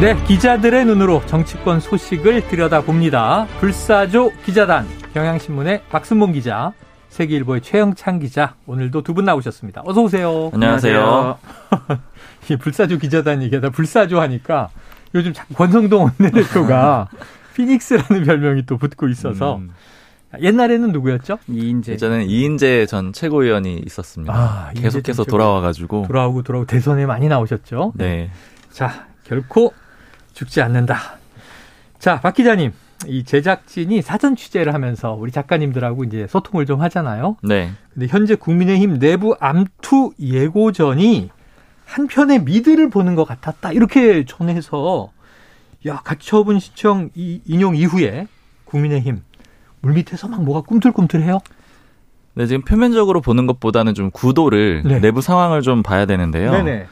네, 기자들의 눈으로 정치권 소식을 들여다봅니다. 불사조 기자단, 경향신문의 박순봉 기자, 세계일보의 최영창 기자, 오늘도 두 분 나오셨습니다. 어서 오세요. 안녕하세요. 이 불사조 기자단 얘기하다 불사조 하니까 요즘 권성동 원내대표가 피닉스라는 별명이 또 붙고 있어서 음. 옛날에는 누구였죠? 이인재. 예전에는 이인재 전 최고위원이 있었습니다. 아, 계속해서 돌아와가지고 돌아오고 돌아오고 대선에 많이 나오셨죠? 네. 자, 결코 죽지 않는다. 자, 박 기자님. 이 제작진이 사전 취재를 하면서 우리 작가님들하고 이제 소통을 좀 하잖아요. 네. 근데 현재 국민의힘 내부 암투 예고전이 한편의 미드를 보는 것 같았다. 이렇게 전해서 야, 가처분 신청 이 인용 이후에 국민의힘 물밑에서 막 뭐가 꿈틀꿈틀해요? 네, 지금 표면적으로 보는 것보다는 좀 구도를 네. 내부 상황을 좀 봐야 되는데요. 네네.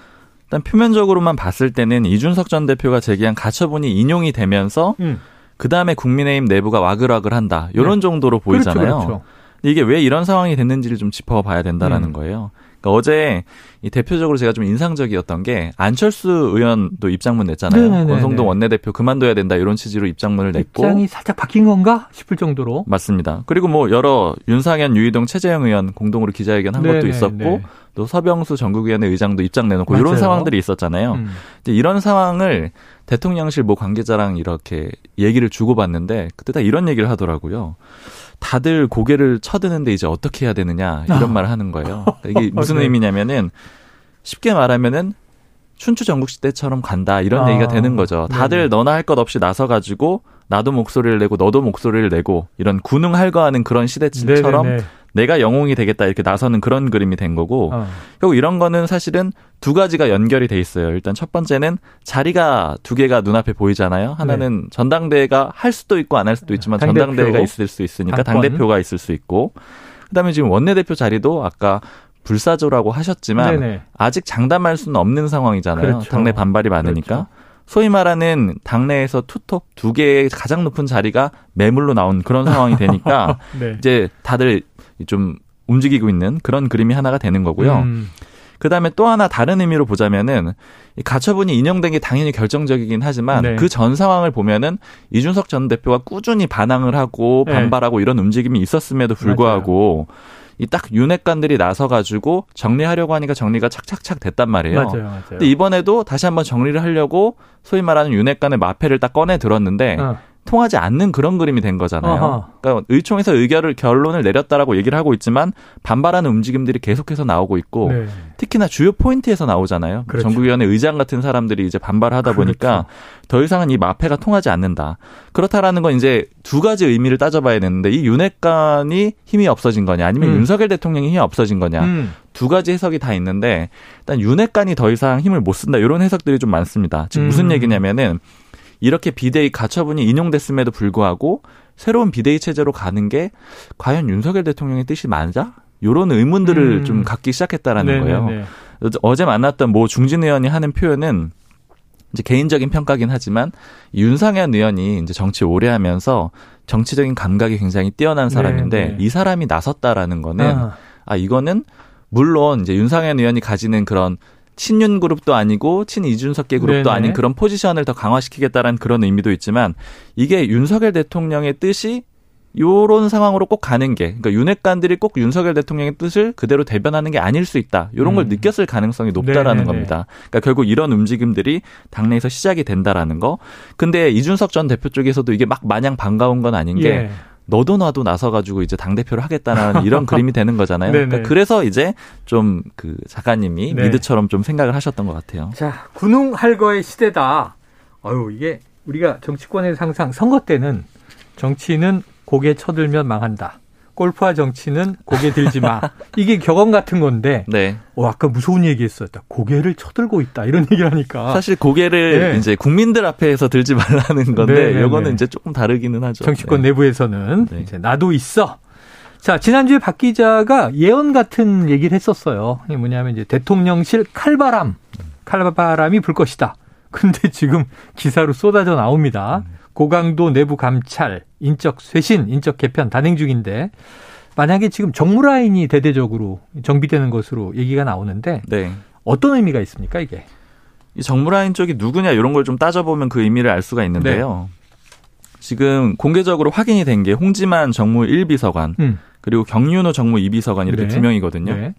일단 표면적으로만 봤을 때는 이준석 전 대표가 제기한 가처분이 인용이 되면서 음. 그 다음에 국민의힘 내부가 와글와글한다 이런 네. 정도로 보이잖아요. 그렇죠, 그렇죠. 이게 왜 이런 상황이 됐는지를 좀 짚어봐야 된다라는 음. 거예요. 그러니까 어제 이 대표적으로 제가 좀 인상적이었던 게 안철수 의원도 입장문 냈잖아요. 네네네네. 권성동 원내대표 그만둬야 된다 이런 취지로 입장문을 냈고 입장이 살짝 바뀐 건가 싶을 정도로 맞습니다. 그리고 뭐 여러 윤상현, 유희동, 최재형 의원 공동으로 기자회견 한 것도 있었고 또 서병수 전국위원회 의장도 입장 내놓고 맞아요. 이런 상황들이 있었잖아요. 음. 이런 상황을 대통령실 뭐 관계자랑 이렇게 얘기를 주고받는데 그때 다 이런 얘기를 하더라고요. 다들 고개를 쳐드는데 이제 어떻게 해야 되느냐 이런 아. 말을 하는 거예요. 그러니까 이게 무슨 네. 의미냐면은 쉽게 말하면은 춘추 전국시 때처럼 간다 이런 아. 얘기가 되는 거죠. 다들 네 너나 할 것 없이 나서 가지고 나도 목소리를 내고 너도 목소리를 내고 이런 군웅할거하는 그런 시대처럼. 내가 영웅이 되겠다 이렇게 나서는 그런 그림이 된 거고 어. 결국 이런 거는 사실은 두 가지가 연결이 돼 있어요. 일단 첫 번째는 자리가 두 개가 눈앞에 보이잖아요. 하나는 네. 전당대회가 할 수도 있고 안 할 수도 있지만 당대표. 전당대회가 있을 수 있으니까 당 대표가 있을 수 있고 그다음에 지금 원내대표 자리도 아까 불사조라고 하셨지만 네네. 아직 장담할 수는 없는 상황이잖아요. 그렇죠. 당내 반발이 많으니까. 그렇죠. 소위 말하는 당내에서 투톱 두 개의 가장 높은 자리가 매물로 나온 그런 상황이 되니까 네. 이제 다들 좀 움직이고 있는 그런 그림이 하나가 되는 거고요. 음. 그 다음에 또 하나 다른 의미로 보자면은 이 가처분이 인용된 게 당연히 결정적이긴 하지만 네. 그전 상황을 보면은 이준석 전 대표가 꾸준히 반항을 하고 네. 반발하고 네. 이런 움직임이 있었음에도 불구하고 이 딱 윤핵관들이 나서 가지고 정리하려고 하니까 정리가 착착착 됐단 말이에요. 맞아요, 맞아요. 근데 이번에도 다시 한번 정리를 하려고 소위 말하는 윤핵관의 마패를 딱 꺼내 들었는데 어. 통하지 않는 그런 그림이 된 거잖아요. 어허. 그러니까 의총에서 의결을 결론을 내렸다라고 얘기를 하고 있지만 반발하는 움직임들이 계속해서 나오고 있고 네. 특히나 주요 포인트에서 나오잖아요. 그렇죠. 전국위원회 의장 같은 사람들이 이제 반발하다 그렇죠. 보니까 더 이상은 이 마패가 통하지 않는다. 그렇다라는 건 이제 두 가지 의미를 따져봐야 되는데 이 윤핵관이 힘이 없어진 거냐 아니면 음. 윤석열 대통령이 힘이 없어진 거냐 음. 두 가지 해석이 다 있는데 일단 윤핵관이 더 이상 힘을 못 쓴다 이런 해석들이 좀 많습니다. 지금 무슨 음. 얘기냐면은 이렇게 비대위 가처분이 인용됐음에도 불구하고 새로운 비대위 체제로 가는 게 과연 윤석열 대통령의 뜻이 맞아? 요런 의문들을 음. 좀 갖기 시작했다라는 네네네. 거예요. 어제 만났던 모 중진 의원이 하는 표현은 이제 개인적인 평가긴 하지만 윤상현 의원이 이제 정치 오래 하면서 정치적인 감각이 굉장히 뛰어난 사람인데 네네. 이 사람이 나섰다라는 거는 아. 아 이거는 물론 이제 윤상현 의원이 가지는 그런 친윤 그룹도 아니고 친이준석계 그룹도 네네. 아닌 그런 포지션을 더 강화시키겠다라는 그런 의미도 있지만 이게 윤석열 대통령의 뜻이 요런 상황으로 꼭 가는 게 그러니까 윤핵관들이 꼭 윤석열 대통령의 뜻을 그대로 대변하는 게 아닐 수 있다. 요런 걸 음. 느꼈을 가능성이 높다라는 네네네. 겁니다. 그러니까 결국 이런 움직임들이 당내에서 시작이 된다라는 거. 근데 이준석 전 대표 쪽에서도 이게 막 마냥 반가운 건 아닌 게 예. 너도 나도 나서가지고 이제 당 대표를 하겠다는 이런 그림이 되는 거잖아요. 그러니까 그래서 이제 좀 그 작가님이 네. 미드처럼 좀 생각을 하셨던 것 같아요. 자, 군웅 할거의 시대다. 어유 이게 우리가 정치권에서 항상 선거 때는 정치는 고개 쳐들면 망한다. 골프와 정치는 고개 들지 마. 이게 격언 같은 건데. 네. 어, 아까 무서운 얘기 했었다. 고개를 쳐들고 있다. 이런 얘기를 하니까. 사실 고개를 네. 이제 국민들 앞에서 들지 말라는 건데, 네, 네 이거는 네. 이제 조금 다르기는 하죠. 정치권 네. 내부에서는 네. 이제 나도 있어. 자, 지난주에 박 기자가 예언 같은 얘기를 했었어요. 이게 뭐냐면 이제 대통령실 칼바람, 칼바람이 불 것이다. 근데 지금 기사로 쏟아져 나옵니다. 음. 고강도 내부 감찰, 인적 쇄신, 인적 개편 단행 중인데 만약에 지금 정무 라인이 대대적으로 정비되는 것으로 얘기가 나오는데 네. 어떤 의미가 있습니까 이게? 이 정무 라인 쪽이 누구냐 이런 걸 좀 따져보면 그 의미를 알 수가 있는데요. 네. 지금 공개적으로 확인이 된 게 홍지만 정무 1비서관 음. 그리고 경윤호 정무 2비서관 이렇게 네. 두 명이거든요. 네.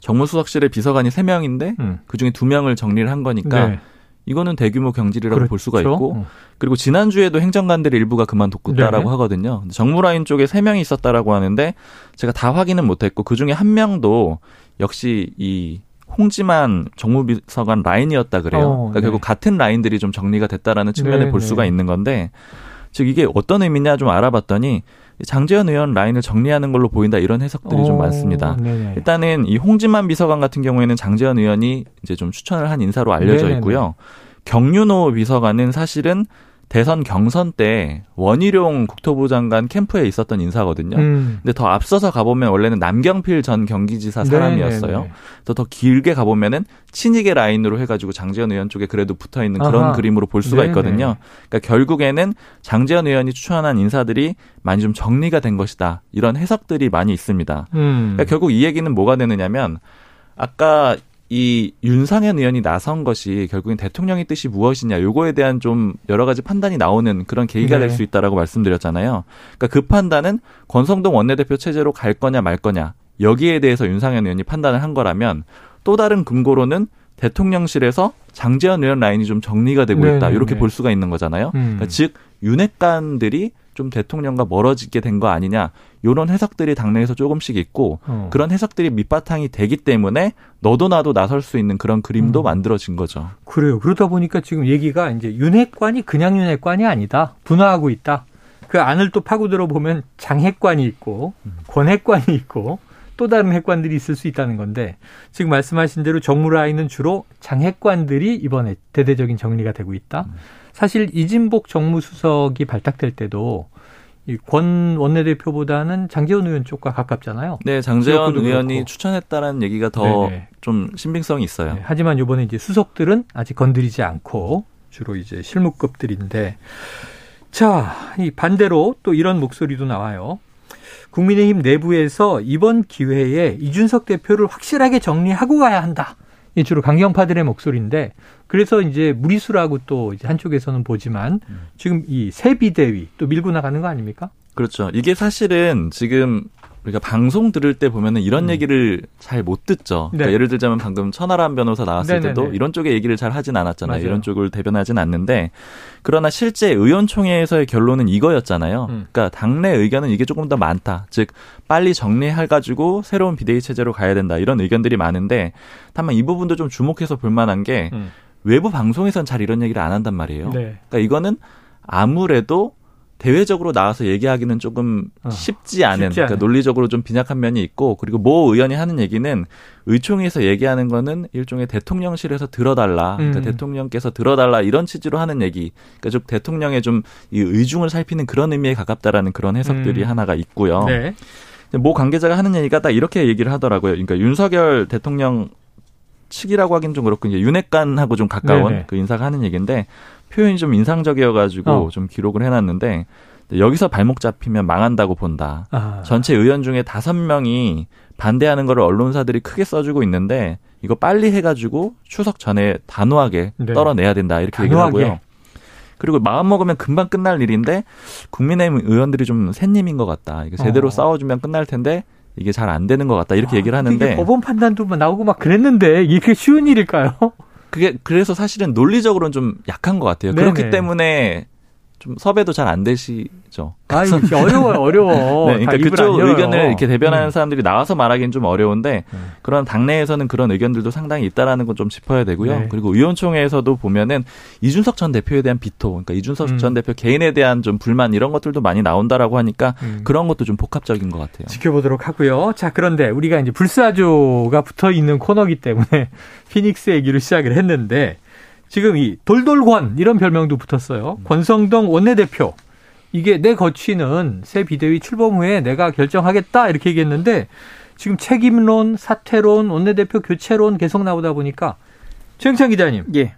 정무수석실의 비서관이 3명인데 음. 그중에 2명을 정리를 한 거니까 네. 이거는 대규모 경질이라고 그렇죠. 볼 수가. 있고 어. 그리고 지난주에도 행정관들 일부가 그만뒀다라고 네. 하거든요. 정무 라인 쪽에 3명이 있었다라고 하는데 제가 다 확인은 못 했고 그중에 한 명도 역시 이 홍지만 정무비서관 라인이었다 그래요. 어, 그러니까 네. 결국 같은 라인들이 좀 정리가 됐다라는 측면에 네, 볼 수가 네. 있는 건데 즉 이게 어떤 의미냐 좀 알아봤더니 장재현 의원 라인을 정리하는 걸로 보인다 이런 해석들이 오, 좀 많습니다. 네네. 일단은 이 홍지만 비서관 같은 경우에는 장재현 의원이 이제 좀 추천을 한 인사로 알려져 네네네. 있고요. 경윤호 비서관은 사실은 대선 경선 때 원희룡 국토부 장관 캠프에 있었던 인사거든요. 음. 근데 더 앞서서 가보면 원래는 남경필 전 경기지사 사람이었어요. 또 더 길게 가보면은 친이계 라인으로 해가지고 장재현 의원 쪽에 그래도 붙어 있는 그런 아하. 그림으로 볼 수가 네네. 있거든요. 그러니까 결국에는 장재현 의원이 추천한 인사들이 많이 좀 정리가 된 것이다. 이런 해석들이 많이 있습니다. 음. 그러니까 결국 이 얘기는 뭐가 되느냐면 아까 이 윤상현 의원이 나선 것이 결국엔 대통령의 뜻이 무엇이냐 요거에 대한 좀 여러 가지 판단이 나오는 그런 계기가 네. 될수 있다라고 말씀드렸잖아요. 그러니까 그 판단은 권성동 원내대표 체제로 갈 거냐 말 거냐 여기에 대해서 윤상현 의원이 판단을 한 거라면 또 다른 근거로는 대통령실에서 장재현 의원 라인이 좀 정리가 되고 있다 네, 이렇게 네. 볼 수가 있는 거잖아요. 음. 그러니까 즉 윤핵관들이 좀 대통령과 멀어지게 된 거 아니냐 이런 해석들이 당내에서 조금씩 있고 어. 그런 해석들이 밑바탕이 되기 때문에 너도 나도 나설 수 있는 그런 그림도 음. 만들어진 거죠. 그래요. 그러다 보니까 지금 얘기가 이제 윤핵관이 그냥 윤핵관이 아니다. 분화하고 있다. 그 안을 또 파고들어 보면 장핵관이 있고 음. 권핵관이 있고 또 다른 핵관들이 있을 수 있다는 건데 지금 말씀하신 대로 정무 라인은 주로 장핵관들이 이번에 대대적인 정리가 되고 있다. 음. 사실 이진복 정무수석이 발탁될 때도 이 권 원내대표보다는 장재원 의원 쪽과 가깝잖아요. 네, 장재원 의원이 그렇고. 추천했다는 얘기가 더 좀 신빙성이 있어요. 네, 하지만 이번에 이제 수석들은 아직 건드리지 않고 주로 이제 실무급들인데 자, 이 반대로 또 이런 목소리도 나와요. 국민의힘 내부에서 이번 기회에 이준석 대표를 확실하게 정리하고 가야 한다. 이 주로 강경파들의 목소리인데 그래서 이제 무리수라고 또 이제 한쪽에서는 보지만 지금 이새 비대위 또 밀고 나가는 거 아닙니까? 그렇죠. 이게 사실은 지금 우리가 방송 들을 때 보면은 이런 음. 얘기를 잘 못 듣죠. 그러니까 네. 예를 들자면 방금 천하람 변호사 나왔을 네네네. 때도 이런 쪽의 얘기를 잘 하진 않았잖아요. 맞아요. 이런 쪽을 대변하진 않는데 그러나 실제 의원총회에서의 결론은 이거였잖아요. 음. 그러니까 당내 의견은 이게 조금 더 많다. 즉 빨리 정리해 가지고 새로운 비대위 체제로 가야 된다. 이런 의견들이 많은데 다만 이 부분도 좀 주목해서 볼 만한 게 음. 외부 방송에선 잘 이런 얘기를 안 한단 말이에요. 네. 그러니까 이거는 아무래도 대외적으로 나와서 얘기하기는 조금 어, 쉽지 않은, 쉽지 그러니까 논리적으로 좀 빈약한 면이 있고, 그리고 모 의원이 하는 얘기는 의총에서 얘기하는 거는 일종의 대통령실에서 들어달라, 그러니까 음. 대통령께서 들어달라 이런 취지로 하는 얘기, 그러니까 좀 대통령의 좀 이 의중을 살피는 그런 의미에 가깝다라는 그런 해석들이 음. 하나가 있고요. 네. 모 관계자가 하는 얘기가 딱 이렇게 얘기를 하더라고요. 그러니까 윤석열 대통령 측이라고 하긴 좀 그렇고 이제 윤핵관하고 좀 가까운 네네. 그 인사가 하는 얘기인데 표현이 좀 인상적이어가지고 어. 좀 기록을 해놨는데 여기서 발목 잡히면 망한다고 본다. 아. 전체 의원 중에 다섯 명이 반대하는 거를 언론사들이 크게 써주고 있는데 이거 빨리 해가지고 추석 전에 단호하게 네. 떨어내야 된다 이렇게 단호하게. 얘기를 하고요. 그리고 마음 먹으면 금방 끝날 일인데 국민의힘 의원들이 좀 샌님인 것 같다. 이거 제대로 어. 싸워주면 끝날 텐데 이게 잘 안 되는 것 같다 이렇게 아, 얘기를 하는데 법원 판단도 나오고 막 그랬는데 이게 쉬운 일일까요? 그게 그래서 사실은 논리적으로는 좀 약한 것 같아요. 네네. 그렇기 때문에 좀 섭외도 잘 안 되시죠. 아, 어려워요, 어려워. 네, 그러니까 그쪽 의견을 이렇게 대변하는 음. 사람들이 나와서 말하기는 좀 어려운데 음. 그런 당내에서는 그런 의견들도 상당히 있다라는 건 좀 짚어야 되고요. 네. 그리고 의원총회에서도 보면은 이준석 전 대표에 대한 비토, 그러니까 이준석 음. 전 대표 개인에 대한 좀 불만 이런 것들도 많이 나온다라고 하니까 음. 그런 것도 좀 복합적인 것 같아요. 지켜보도록 하고요. 자, 그런데 우리가 이제 불사조가 붙어 있는 코너기 때문에 피닉스 얘기를 시작을 했는데 지금 이 돌돌권 이런 별명도 붙었어요. 음. 권성동 원내대표. 이게 내 거취는 새 비대위 출범 후에 내가 결정하겠다 이렇게 얘기했는데 지금 책임론, 사퇴론, 원내대표 교체론 계속 나오다 보니까 최영찬 기자님. 예.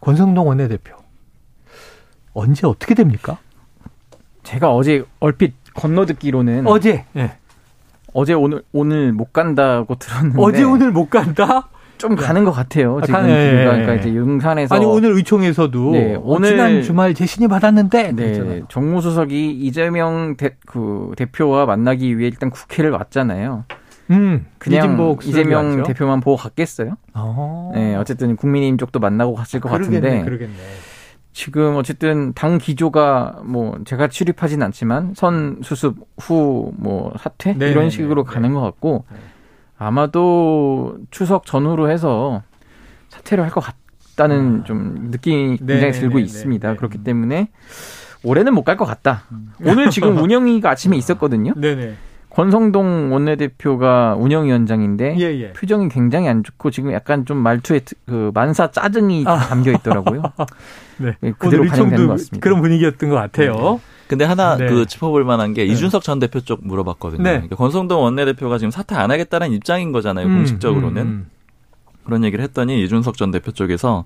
권성동 원내대표. 언제 어떻게 됩니까? 제가 어제 얼핏 건너듣기로는 어제 예. 어제 오늘 오늘 못 간다고 들었는데 어제 오늘 못 간다? 좀 가는 것 같아요. 지금 아, 네. 그러니까 이제 용산에서 아니 오늘 의총에서도 네, 오늘 지난 주말 재신이 받았는데 네, 정무수석이 이재명 대, 그 대표와 만나기 위해 일단 국회를 왔잖아요. 음, 그냥 이재명 왔죠? 대표만 보고 갔겠어요? 어. 네, 어쨌든 국민의힘 쪽도 만나고 갔을 것 그러겠네, 같은데. 그러겠네. 지금 어쨌든 당 기조가 뭐 제가 출입하진 않지만 선 수습 후 뭐 사퇴 네, 이런 식으로 네, 가는 것 같고 네. 아마도 추석 전후로 해서 사퇴를 할 것 같다는 아. 좀 느낌이 네, 굉장히 네, 들고 네, 있습니다. 네, 그렇기 때문에 올해는 못 갈 것 같다. 음. 오늘 지금 운영위가 아침에 있었거든요. 네네. 권성동 원내대표가 운영위원장인데 예, 예. 표정이 굉장히 안 좋고 지금 약간 좀 말투에 그 만사 짜증이 아. 담겨 있더라고요. 네. 그대로 반영되는 것 같습니다. 그런 분위기였던 것 같아요. 근데 하나 네. 그 짚어볼 만한 게 네. 이준석 전 대표 쪽 물어봤거든요. 네. 그러니까 권성동 원내대표가 지금 사퇴 안 하겠다는 입장인 거잖아요. 음, 공식적으로는. 음, 음. 그런 얘기를 했더니 이준석 전 대표 쪽에서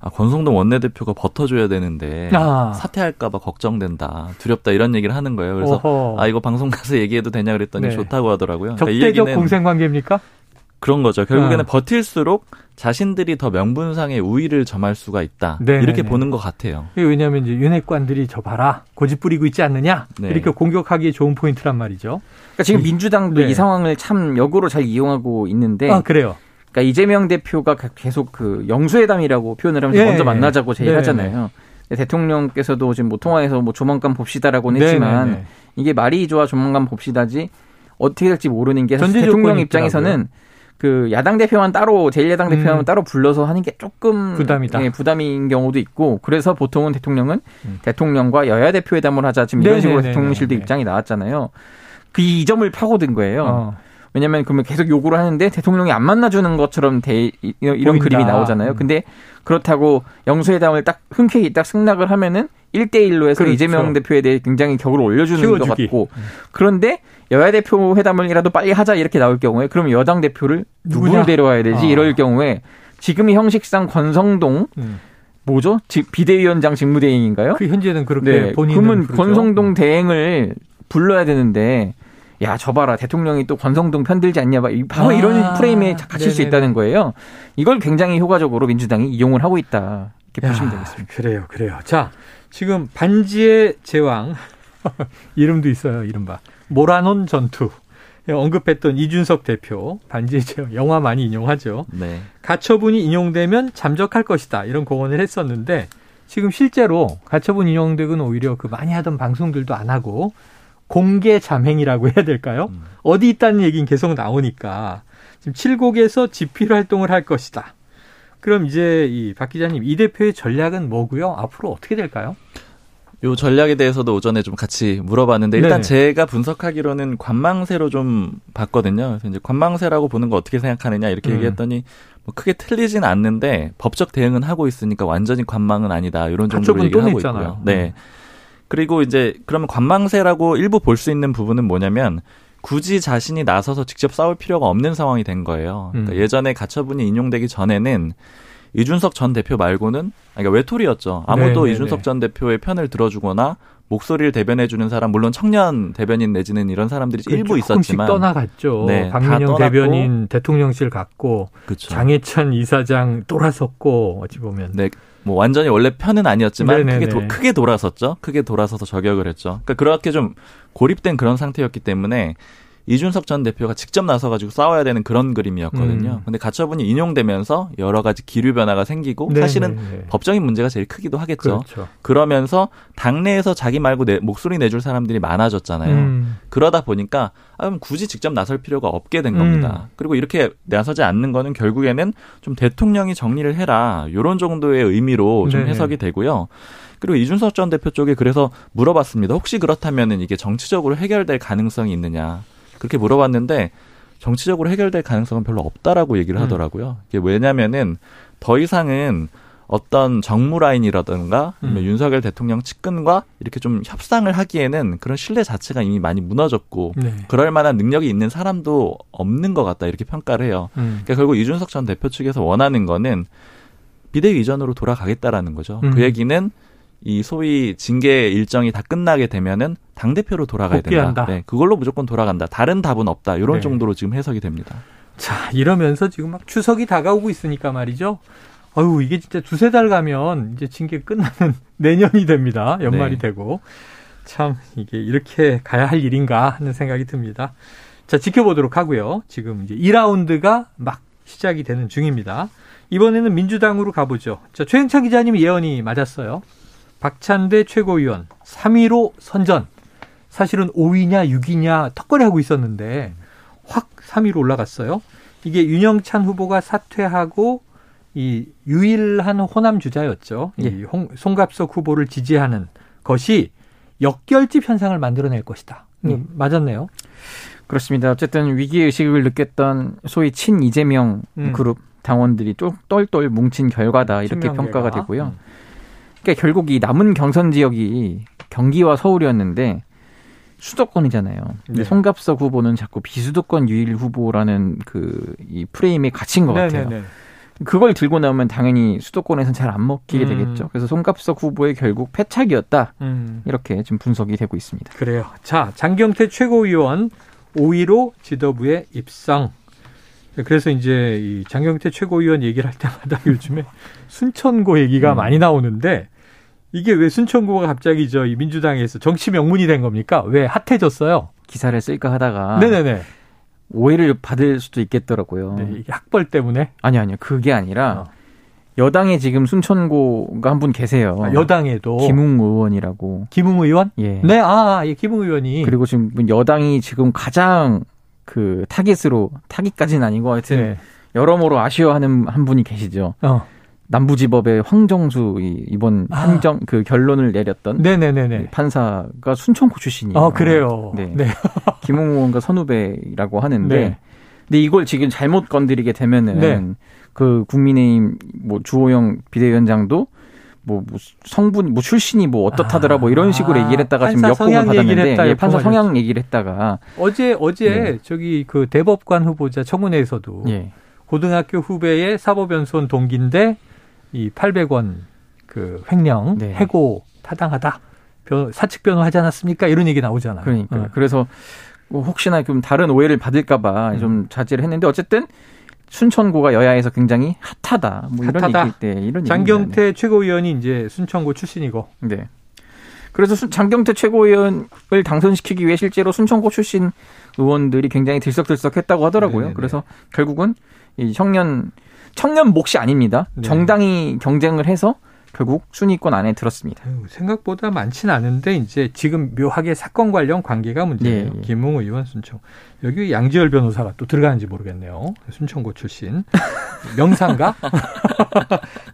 아, 권성동 원내대표가 버텨줘야 되는데 아. 사퇴할까봐 걱정된다, 두렵다 이런 얘기를 하는 거예요. 그래서 어허. 아 이거 방송 가서 얘기해도 되냐 그랬더니 네. 좋다고 하더라고요. 그러니까 적대적 공생 관계입니까? 그런 거죠. 결국에는 아. 버틸수록 자신들이 더 명분상의 우위를 점할 수가 있다. 네네네. 이렇게 보는 것 같아요. 왜냐하면 이제 윤핵관들이 저 봐라 고집 부리고 있지 않느냐 네. 이렇게 공격하기에 좋은 포인트란 말이죠. 그러니까 지금 민주당도 네. 이 상황을 참 역으로 잘 이용하고 있는데. 아 그래요. 그러니까 이재명 대표가 계속 그 영수회담이라고 표현을 하면서 네. 먼저 만나자고 제의하잖아요. 대통령께서도 지금 뭐 통화해서 뭐 조만간 봅시다라고는 했지만 네네네. 이게 말이 좋아 조만간 봅시다지 어떻게 될지 모르는 게 사실 대통령 입장에서는 그 야당 대표만 따로 제1야당 대표만 음. 따로 불러서 하는 게 조금 부담이다. 예, 부담인 경우도 있고 그래서 보통은 대통령은 음. 대통령과 여야 대표 회담을 하자 지금 이런 식으로 대통령실도 입장이 나왔잖아요. 그 이 점을 파고든 거예요. 어. 왜냐하면 그러면 계속 요구를 하는데 대통령이 안 만나주는 것처럼 대, 이런 보인다. 그림이 나오잖아요. 음. 근데 그렇다고 영수회담을 딱 흔쾌히 딱 승낙을 하면은 1대1로 해서 그렇죠. 이재명 대표에 대해 굉장히 격을 올려주는 키워주기. 것 같고 음. 그런데 여야 대표 회담을이라도 빨리 하자 이렇게 나올 경우에 그럼 여당 대표를 누구를 데려와야 되지 아. 이럴 경우에 지금의 형식상 권성동 음. 뭐죠? 비대위원장 직무대행인가요? 그 현재는 그렇게 네. 본인은 그러면 그렇죠. 권성동 음. 대행을 불러야 되는데 야, 저 봐라. 대통령이 또 권성동 편들지 않냐. 바로 아, 이런 프레임에 갇힐 네네네. 수 있다는 거예요. 이걸 굉장히 효과적으로 민주당이 이용을 하고 있다. 이렇게 야, 보시면 되겠습니다. 그래요, 그래요. 자, 지금 반지의 제왕. 이름도 있어요, 이른바. 모라논 전투. 언급했던 이준석 대표 반지의 제왕 영화 많이 인용하죠. 네. 가처분이 인용되면 잠적할 것이다 이런 공언을 했었는데 지금 실제로 가처분 인용되고는 오히려 그 많이 하던 방송들도 안 하고 공개 잠행이라고 해야 될까요? 음. 어디 있다는 얘기는 계속 나오니까 지금 칠곡에서 집필 활동을 할 것이다. 그럼 이제 이 박 기자님 이 대표의 전략은 뭐고요? 앞으로 어떻게 될까요? 요 전략에 대해서도 오전에 좀 같이 물어봤는데 일단 네네. 제가 분석하기로는 관망세로 좀 봤거든요. 그래서 이제 관망세라고 보는 거 어떻게 생각하느냐 이렇게 음. 얘기했더니 뭐 크게 틀리진 않는데 법적 대응은 하고 있으니까 완전히 관망은 아니다 이런 정도로 얘기를 하고 있잖아요. 있고요. 네. 음. 그리고 이제 그러면 관망세라고 일부 볼 수 있는 부분은 뭐냐면 굳이 자신이 나서서 직접 싸울 필요가 없는 상황이 된 거예요. 그러니까 음. 예전에 가처분이 인용되기 전에는 이준석 전 대표 말고는 그러니까 외톨이였죠. 아무도 네네네. 이준석 전 대표의 편을 들어주거나 목소리를 대변해주는 사람 물론 청년 대변인 내지는 이런 사람들이 그 일부 있었지만 떠나갔죠. 네, 박민영 대변인 대통령실 갔고 그쵸. 장해찬 이사장 돌아섰고 어찌 보면 네. 뭐 완전히 원래 편은 아니었지만 크게, 도, 크게 돌아섰죠. 크게 돌아서서 저격을 했죠. 그러니까 그렇게 좀 고립된 그런 상태였기 때문에 이준석 전 대표가 직접 나서가지고 싸워야 되는 그런 그림이었거든요. 음. 근데 가처분이 인용되면서 여러 가지 기류 변화가 생기고 네 사실은 네, 네. 법적인 문제가 제일 크기도 하겠죠. 그렇죠. 그러면서 당내에서 자기 말고 내, 목소리 내줄 사람들이 많아졌잖아요. 음. 그러다 보니까 아, 그럼 굳이 직접 나설 필요가 없게 된 겁니다. 음. 그리고 이렇게 나서지 않는 거는 결국에는 좀 대통령이 정리를 해라. 요런 정도의 의미로 좀 네네. 해석이 되고요. 그리고 이준석 전 대표 쪽에 그래서 물어봤습니다. 혹시 그렇다면은 이게 정치적으로 해결될 가능성이 있느냐. 그렇게 물어봤는데 정치적으로 해결될 가능성은 별로 없다라고 얘기를 음. 하더라고요. 이게 왜냐면은 더 이상은 어떤 정무 라인이라든가 음. 윤석열 대통령 측근과 이렇게 좀 협상을 하기에는 그런 신뢰 자체가 이미 많이 무너졌고 네. 그럴 만한 능력이 있는 사람도 없는 것 같다 이렇게 평가를 해요. 음. 그러니까 결국 이준석 전 대표 측에서 원하는 거는 비대위 이전으로 돌아가겠다라는 거죠. 음. 그 얘기는 이 소위 징계 일정이 다 끝나게 되면은 당 대표로 돌아가야 복귀한다. 된다. 네, 그걸로 무조건 돌아간다. 다른 답은 없다. 이런 네. 정도로 지금 해석이 됩니다. 자, 이러면서 지금 막 추석이 다가오고 있으니까 말이죠. 아유, 이게 진짜 두세 달 가면 이제 징계 끝나는 내년이 됩니다. 연말이 네. 되고. 참, 이게 이렇게 가야 할 일인가 하는 생각이 듭니다. 자, 지켜보도록 하고요. 지금 이제 2라운드가 막 시작이 되는 중입니다. 이번에는 민주당으로 가보죠. 자, 최영찬 기자님 예언이 맞았어요. 박찬대 최고위원 3위로 선전. 사실은 5위냐 6위냐 턱걸이하고 있었는데 확 3위로 올라갔어요. 이게 윤영찬 후보가 사퇴하고 이 유일한 호남 주자였죠. 예. 이 홍, 송갑석 후보를 지지하는 것이 역결집 현상을 만들어낼 것이다. 예. 맞았네요. 그렇습니다. 어쨌든 위기 의식을 느꼈던 소위 친 이재명 음. 그룹 당원들이 좀 똘똘 뭉친 결과다 이렇게 평가가 되고요. 음. 그러니까 결국 이 남은 경선 지역이 경기와 서울이었는데 수도권이잖아요. 네. 송갑석 후보는 자꾸 비수도권 유일 후보라는 그 이 프레임에 갇힌 것 같아요. 네네네. 그걸 들고 나오면 당연히 수도권에서는 잘안 먹히게 음. 되겠죠. 그래서 송갑석 후보의 결국 패착이었다. 음. 이렇게 지금 분석이 되고 있습니다. 그래요. 자, 장경태 최고위원 5위로 지도부에 입성. 그래서 이제 이 장경태 최고위원 얘기를 할 때마다 요즘에 순천고 얘기가 음. 많이 나오는데 이게 왜 순천고가 갑자기 저 민주당에서 정치 명문이 된 겁니까? 왜 핫해졌어요? 기사를 쓸까 하다가 네네네. 오해를 받을 수도 있겠더라고요. 네, 학벌 때문에? 아니 아니요. 그게 아니라 어. 여당에 지금 순천고가 한 분 계세요. 아, 여당에도 김웅 의원이라고. 김웅 의원? 예. 네, 아, 예, 김웅 의원이. 그리고 지금 여당이 지금 가장 그 타깃으로 타깃까지는 아니고 하여튼 네. 여러모로 아쉬워하는 한 분이 계시죠. 어. 남부지법의 황정수 이번 아. 판정 그 결론을 내렸던 네네네네. 판사가 순천고 출신이에요. 아 그래요. 네. 네. 김웅 의원과 선후배라고 하는데, 네. 근데 이걸 지금 잘못 건드리게 되면은 네. 그 국민의힘 뭐 주호영 비대위원장도 뭐, 뭐 성분 뭐 출신이 뭐 어떻다더라 뭐 이런 식으로 아, 얘기를 했다가 지금 역공을 받았는데 했다, 예, 판사 성향 얘기를 했다가 어제 어제 네. 저기 그 대법관 후보자 청문회에서도 예. 고등학교 후배의 사법연수원 동기인데 이 800원 그 횡령 네. 해고 타당하다. 사측 변호하지 않았습니까? 이런 얘기 나오잖아요. 그러니까 어. 그래서 뭐 혹시나 좀 다른 오해를 받을까봐 음. 좀 자제를 했는데 어쨌든 순천고가 여야에서 굉장히 핫하다. 뭐 이런 핫하다. 얘기 때 이런 장경태 얘기네. 최고위원이 이제 순천고 출신이고. 네. 그래서 장경태 최고위원을 당선시키기 위해 실제로 순천고 출신 의원들이 굉장히 들썩들썩했다고 하더라고요. 네네네. 그래서 결국은 이 청년 청년 몫이 아닙니다. 네. 정당이 경쟁을 해서 결국 순위권 안에 들었습니다. 생각보다 많지는 않은데 이제 지금 묘하게 사건 관련 관계가 문제예요. 네. 김웅 의원 순천 여기 양지열 변호사가 또 들어가는지 모르겠네요. 순천고 출신 명상가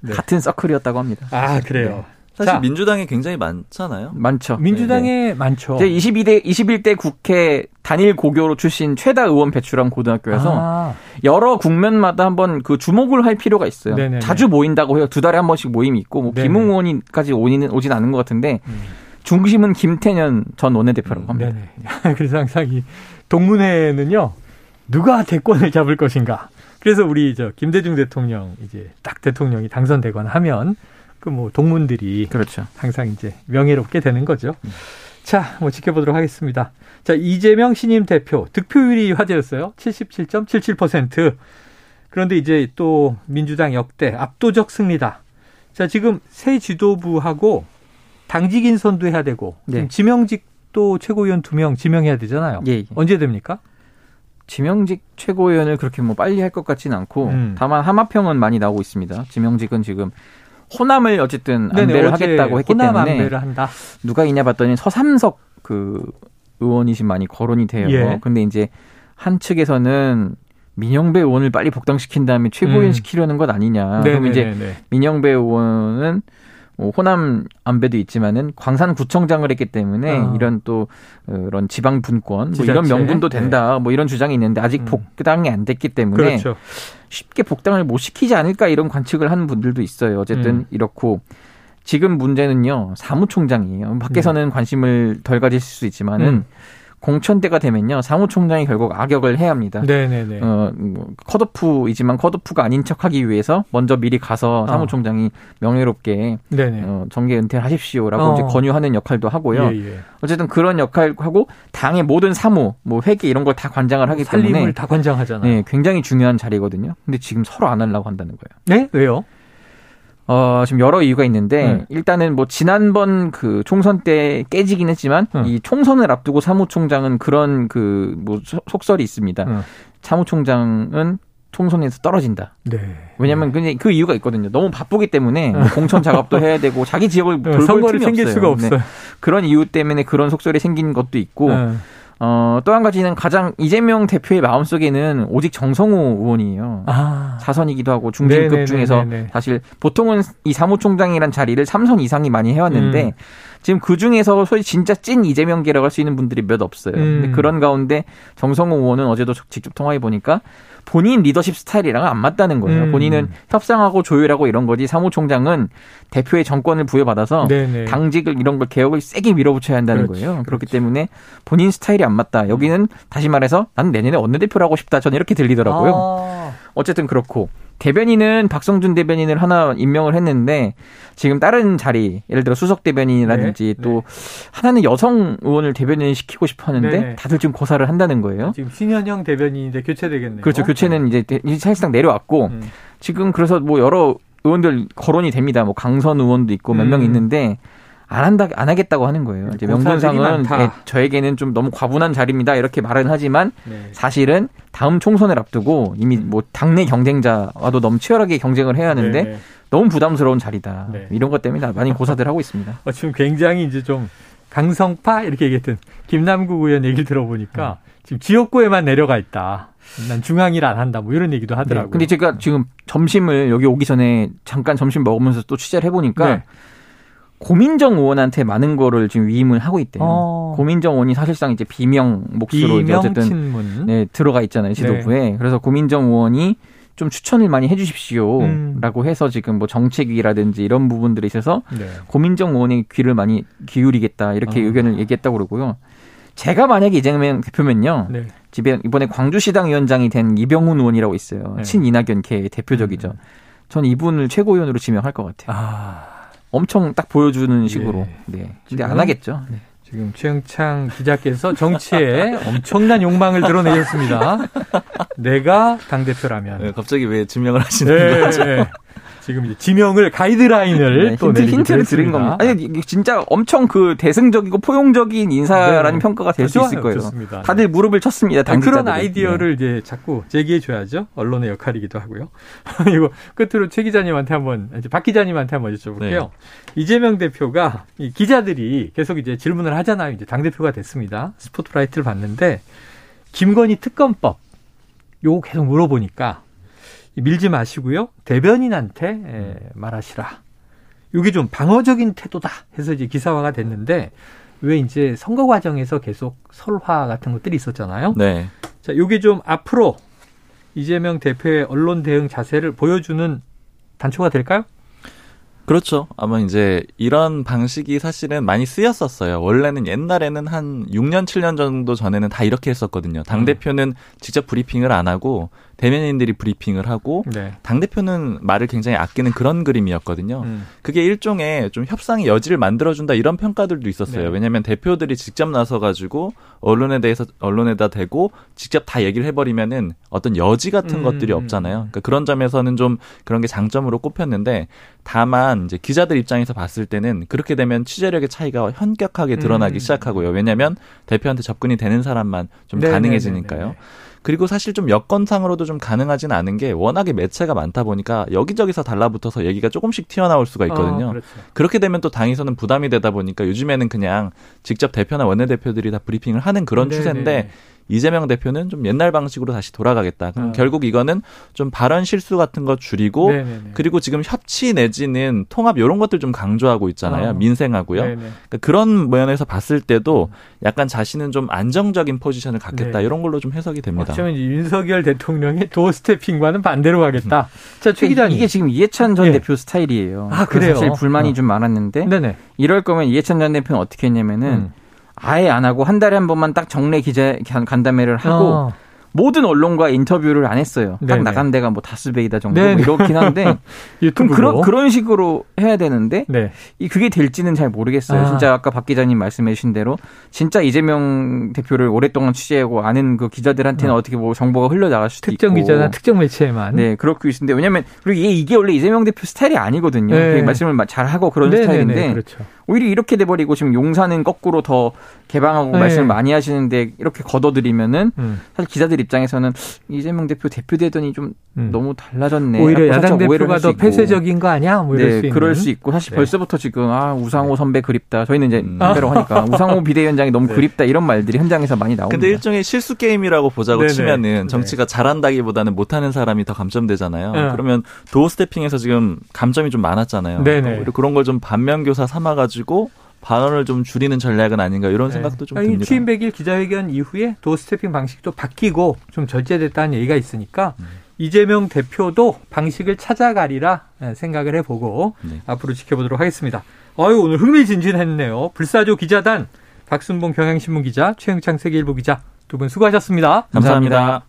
네. 같은 서클이었다고 합니다. 아 그래요. 네. 사실 자, 민주당에 굉장히 많잖아요. 많죠. 민주당에 네, 네. 많죠. 제 22대 21대 국회 단일 고교로 출신 최다 의원 배출한 고등학교여서 아. 여러 국면마다 한번 그 주목을 할 필요가 있어요. 네네네. 자주 모인다고 해요. 두 달에 한 번씩 모임이 있고 뭐 김웅 의원이까지 오는 오진 않은 것 같은데 음. 중심은 김태년 전 원내대표라고 합니다. 네네. 그래서 항상 이 동문회는요 누가 대권을 잡을 것인가. 그래서 우리 저 김대중 대통령 이제 딱 대통령이 당선되거나 하면 그 뭐 동문들이 그렇죠. 항상 이제 명예롭게 되는 거죠. 음. 자, 뭐 지켜보도록 하겠습니다. 자, 이재명 신임 대표 득표율이 화제였어요. 77.77%. 그런데 이제 또 민주당 역대 압도적 승리다. 자, 지금 새 지도부하고 당직 인선도 해야 되고 네. 지명직도 최고위원 두 명 지명해야 되잖아요. 예, 예. 언제 됩니까? 지명직 최고위원을 그렇게 뭐 빨리 할 것 같지는 않고 음. 다만 하마평은 많이 나오고 있습니다. 지명직은 지금 호남을 어쨌든 안배를 하겠다고 했기 때문에 안배를 한다. 누가 있냐 봤더니 서삼석 그 의원이 지금 많이 거론이 돼요. 예. 근데 이제 한 측에서는 민영배 의원을 빨리 복당시킨 다음에 최고위원 음. 시키려는 것 아니냐. 네네네네. 그럼 이제 민영배 의원은 뭐 호남 안배도 있지만은 광산구청장을 했기 때문에 어. 이런 또 어, 이런 지방 분권 뭐 이런 명분도 된다. 네. 뭐 이런 주장이 있는데 아직 음. 복당이 안 됐기 때문에 그렇죠. 쉽게 복당을 못 시키지 않을까 이런 관측을 하는 분들도 있어요. 어쨌든 음. 이렇고 지금 문제는요 사무총장이에요. 밖에서는 음. 관심을 덜 가질 수 있지만은. 음. 공천 때가 되면요 사무총장이 결국 악역을 해야 합니다. 네네네. 어 뭐, 컷오프이지만 컷오프가 아닌 척하기 위해서 먼저 미리 가서 어. 사무총장이 어. 명예롭게 어, 정계 은퇴를 하십시오라고 어. 이제 권유하는 역할도 하고요. 예, 예. 어쨌든 그런 역할하고 당의 모든 사무, 뭐 회계 이런 걸 다 관장을 하기 때문에 다 관장하잖아요. 네, 굉장히 중요한 자리거든요. 근데 지금 서로 안 하려고 한다는 거예요. 네? 왜요? 어, 지금 여러 이유가 있는데, 음. 일단은 뭐, 지난번 그 총선 때 깨지긴 했지만, 음. 이 총선을 앞두고 사무총장은 그런 그, 뭐, 속설이 있습니다. 음. 사무총장은 총선에서 떨어진다. 네. 왜냐면 네. 그 이유가 있거든요. 너무 바쁘기 때문에 뭐 공천 작업도 해야 되고 자기 지역을 네, 돌볼 틈이 생길 없어요. 수가 없어요. 네. 그런 이유 때문에 그런 속설이 생긴 것도 있고 네. 어, 또 한 가지는 가장 이재명 대표의 마음속에는 오직 정성호 의원이에요. 아. 사선이기도 하고 중진급 네네네네네. 중에서 사실 보통은 이 사무총장이란 자리를 3선 이상이 많이 해왔는데 음. 지금 그 중에서 소위 진짜 찐 이재명계라고 할 수 있는 분들이 몇 없어요. 음. 근데 그런 가운데 정성호 의원은 어제도 직접 통화해 보니까 본인 리더십 스타일이랑 안 맞다는 거예요. 음. 본인은 협상하고 조율하고 이런 거지 사무총장은 대표의 정권을 부여받아서 네네. 당직을 이런 걸 개혁을 세게 밀어붙여야 한다는 그렇지, 거예요. 그렇지. 그렇기 때문에 본인 스타일이 안 맞다. 여기는 다시 말해서 난 내년에 원내대표를 하고 싶다. 저는 이렇게 들리더라고요. 아. 어쨌든 그렇고 대변인은 박성준 대변인을 하나 임명을 했는데 지금 다른 자리 예를 들어 수석 대변인이라든지 네, 또 네. 하나는 여성 의원을 대변인 시키고 싶어 하는데 네. 다들 지금 고사를 한다는 거예요. 지금 신현영 대변인인데 교체되겠네요. 그렇죠. 교체는 이제 사실상 내려왔고 음. 지금 그래서 뭐 여러 의원들 거론이 됩니다. 뭐 강선 의원도 있고 몇명 음. 있는데 안 한다 안 하겠다고 하는 거예요. 이제 명분상은 예, 저에게는 좀 너무 과분한 자리입니다. 이렇게 말은 하지만 네. 사실은 다음 총선을 앞두고 이미 뭐 당내 경쟁자와도 너무 치열하게 경쟁을 해야 하는데 네. 네. 너무 부담스러운 자리다. 네. 이런 것 때문에 많이 고사들 하고 있습니다. 어, 지금 굉장히 이제 좀 강성파 이렇게 얘기했던 김남국 의원 얘기를 들어보니까 음. 지금 지역구에만 내려가 있다. 난 중앙일 안 한다. 뭐 이런 얘기도 하더라고요. 네. 근데 제가 지금 점심을 여기 오기 전에 잠깐 점심 먹으면서 또 취재를 해보니까 네. 고민정 의원한테 많은 거를 지금 위임을 하고 있대요. 어. 고민정 의원이 사실상 이제 비명 몫으로 비명 어쨌든 친문. 네, 들어가 있잖아요 지도부에. 네. 그래서 고민정 의원이 좀 추천을 많이 해주십시오라고 음. 해서 지금 뭐 정책위라든지 이런 부분들이 있어서 네. 고민정 의원의 귀를 많이 기울이겠다 이렇게 어. 의견을 얘기했다고 그러고요. 제가 만약에 이재명 대표면요. 네. 집에 이번에 광주시당 위원장이 된 이병훈 의원이라고 있어요. 네. 친이낙연 계 대표적이죠. 음. 전 이분을 최고위원으로 지명할 것 같아요. 아. 엄청 딱 보여주는 식으로. 네. 네. 근데 안 하겠죠. 네. 지금 최영창 기자께서 정치에 엄청난 욕망을 드러내셨습니다. 내가 당대표라면. 네, 갑자기 왜 지명을 하시는 네, 거죠? 네. 지금 이제 지명을 가이드라인을 네, 또 힌트, 힌트를 드린 겁니다. 아니 진짜 엄청 그 대승적이고 포용적인 인사라는 네. 평가가 될 수 있을 거예요. 좋습니다. 다들 무릎을 쳤습니다. 그런 아이디어를 네. 이제 자꾸 제기해 줘야죠. 언론의 역할이기도 하고요. 이거 끝으로 최 기자님한테 한번 이제 박 기자님한테 한번 여쭤볼게요. 네. 이재명 대표가 이 기자들이 계속 이제 질문을 하잖아요. 이제 당 대표가 됐습니다. 스포트라이트를 봤는데 김건희 특검법 요거 계속 물어보니까 밀지 마시고요. 대변인한테 에, 말하시라. 이게 좀 방어적인 태도다 해서 이제 기사화가 됐는데 왜 이제 선거 과정에서 계속 설화 같은 것들이 있었잖아요. 네. 자, 이게 좀 앞으로 이재명 대표의 언론 대응 자세를 보여주는 단초가 될까요? 그렇죠. 아마 이제 이런 방식이 사실은 많이 쓰였었어요. 원래는 옛날에는 한 6년, 7년 정도 전에는 다 이렇게 했었거든요. 당대표는 음. 직접 브리핑을 안 하고 대변인들이 브리핑을 하고 네. 당 대표는 말을 굉장히 아끼는 그런 그림이었거든요. 음. 그게 일종의 좀 협상의 여지를 만들어준다 이런 평가들도 있었어요. 네. 왜냐하면 대표들이 직접 나서 가지고 언론에 대해서 언론에다 대고 직접 다 얘기를 해버리면은 어떤 여지 같은 음. 것들이 없잖아요. 그러니까 그런 점에서는 좀 그런 게 장점으로 꼽혔는데 다만 이제 기자들 입장에서 봤을 때는 그렇게 되면 취재력의 차이가 현격하게 드러나기 음. 시작하고요. 왜냐하면 대표한테 접근이 되는 사람만 좀 네, 네, 네, 가능해지니까요. 그리고 사실 좀 여건상으로도 좀 가능하진 않은 게 워낙에 매체가 많다 보니까 여기저기서 달라붙어서 얘기가 조금씩 튀어나올 수가 있거든요. 어, 그렇죠. 그렇게 되면 또 당에서는 부담이 되다 보니까 요즘에는 그냥 직접 대표나 원내대표들이 다 브리핑을 하는 그런 네네. 추세인데 이재명 대표는 좀 옛날 방식으로 다시 돌아가겠다. 그럼 어. 결국 이거는 좀 발언 실수 같은 거 줄이고 네네네. 그리고 지금 협치 내지는 통합 이런 것들 좀 강조하고 있잖아요. 어. 민생하고요. 그러니까 그런 면에서 봤을 때도 약간 자신은 좀 안정적인 포지션을 갖겠다 네. 이런 걸로 좀 해석이 됩니다. 어쩌면 윤석열 대통령의 도어 스태핑과는 반대로 가겠다. 자, 최 기자님. 이게 지금 이해찬 전 네. 대표 스타일이에요. 아, 그래요? 사실 불만이 어. 좀 많았는데 네네. 이럴 거면 이해찬 전 대표는 어떻게 했냐면은 음. 아예 안 하고 한 달에 한 번만 딱 정례 기자 간담회를 하고 어. 모든 언론과 인터뷰를 안 했어요. 딱 네네. 나간 데가 뭐 다스베이다 정도 뭐 이렇긴 한데 그럼 그런 그런 식으로 해야 되는데 네. 이 그게 될지는 잘 모르겠어요. 아. 진짜 아까 박 기자님 말씀해 주신 대로 진짜 이재명 대표를 오랫동안 취재하고 아는 그 기자들한테는 어. 떻게 뭐 정보가 흘러 나갈 수도 특정 있고 특정 기자나 특정 매체에만 네 그렇게 있는데 왜냐면 그리고 이게, 이게 원래 이재명 대표 스타일이 아니거든요. 네. 말씀을 잘 하고 그런 네네네. 스타일인데 그렇죠. 오히려 이렇게 돼버리고 지금 용산은 거꾸로 더 개방하고 네. 말씀을 많이 하시는데 이렇게 걷어들이면은 음. 사실 기자들 입장에서는 이재명 대표 대표되더니 좀 음. 너무 달라졌네. 오히려 야당 대표가 더 폐쇄적인 거 아니야? 뭐 이럴 네, 수 그럴 수 있고 사실 네. 벌써부터 지금 아 우상호 네. 선배 그립다. 저희는 이제 선배로 음. 하니까 우상호 비대위원장이 너무 네. 그립다 이런 말들이 현장에서 많이 나옵니다. 근데 일종의 실수 게임이라고 보자고 네네. 치면은 정치가 잘한다기보다는 못하는 사람이 더 감점되잖아요. 네. 그러면 도어 스태핑에서 지금 감점이 좀 많았잖아요. 네네. 그런 걸 좀 반면교사 삼아가지고 발언을 좀 줄이는 전략은 아닌가 이런 네. 생각도 좀 듭니다. 취임 100일 기자회견 이후에 도어 스태핑 방식도 바뀌고 좀 절제됐다는 얘기가 있으니까 음. 이재명 대표도 방식을 찾아가리라 생각을 해보고 네. 앞으로 지켜보도록 하겠습니다. 아유 오늘 흥미진진했네요. 불사조 기자단 박순봉 경향신문 기자 최영창 세계일보 기자 두 분 수고하셨습니다 감사합니다. 감사합니다.